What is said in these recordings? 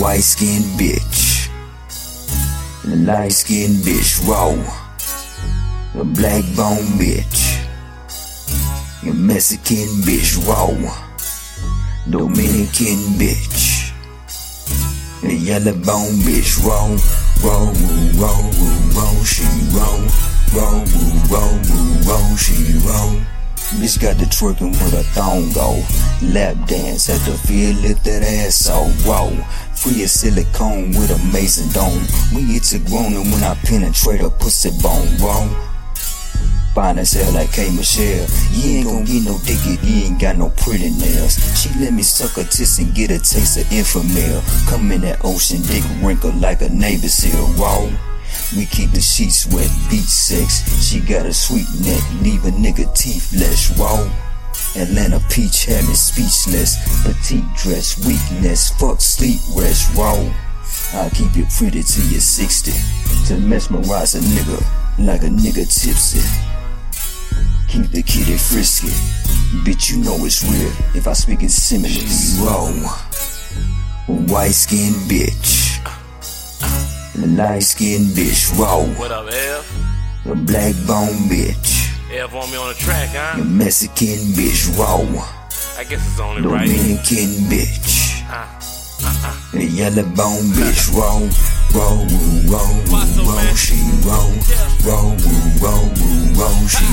white skinned bitch. Light skinned bitch, raw. A black bone bitch. A Mexican bitch, raw. Dominican bitch. A yellow bone bitch, raw. Raw, raw, raw, she raw, raw, raw. Bitch got the twerking with a thong go. Lap dance at the field, lift that ass all raw. Free as silicone with a mason dome. We get to groaning when I penetrate a pussy bone, raw. Fine as hell like K. Michelle. You ain't gon' get no dick if you ain't got no pretty nails. She let me suck her tits and get a taste of Enfamil. Come in that ocean dick wrinkled like a neighbor seal, raw. We keep the sheets wet, beat sex. She got a sweet neck, leave a nigga teethless, raw. Atlanta peach had me speechless. Petite dress, weakness, fuck sleep, rest, raw. I'll keep you pretty till you're 60. To mesmerize a nigga like a nigga tipsy. Keep the kitty frisky. Bitch, you know it's real if I speak in similes. Raw. White skinned bitch. A light skinned bitch, raw. What up, F? A black bone bitch. F on me on the track, huh? Mexican bitch, raw. I guess it's only right. Dominican bitch. Uh, A yellow bone bitch. Raw, raw, Muscle, raw, man. she raw. Raw, raw, raw, she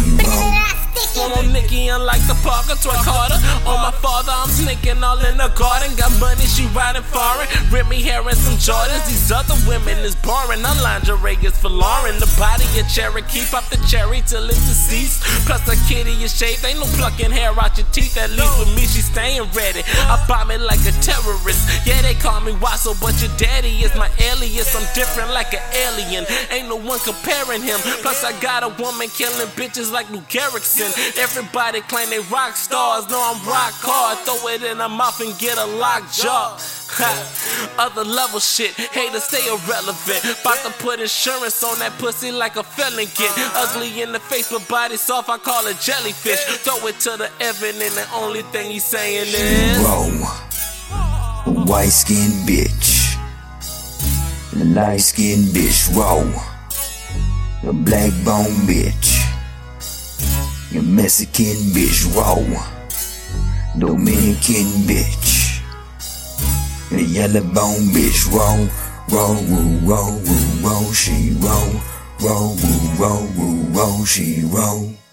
raw. on Nicky, unlike the Parker, twerk harder. On my father, I'm sneaking all in the garden. Got money, she riding foreign. me hair and some Jordans. These other women is boring. Her lingerie is for Lauren. The body of Cherokee, pop the cherry till it's deceased. Plus the kitty is shaved. Ain't no plucking hair out your teeth. At least with me, she staying ready. I bomb it like a terrorist. Yeah, they call me Wasso, but your daddy is my alias. I'm different like an alien. Ain't no one comparing him. Plus I got a woman killing bitches like Lou Everybody claim they rock stars. No, I'm rock hard. Throw it in a mouth and get a locked jaw. Other level shit, haters stay irrelevant. About to put insurance on that pussy like a felon get. Ugly in the face, but body soft, I call it jellyfish. Throw it to the Evan, and the only thing he's saying is. Raw. White skinned bitch. Light skinned bitch, raw. A black bone bitch. A Mexican bitch, raw. Dominican bitch. A yellow bone bitch, raw. Raw, raw, raw, raw, she raw. Raw, raw, raw, raw, she raw.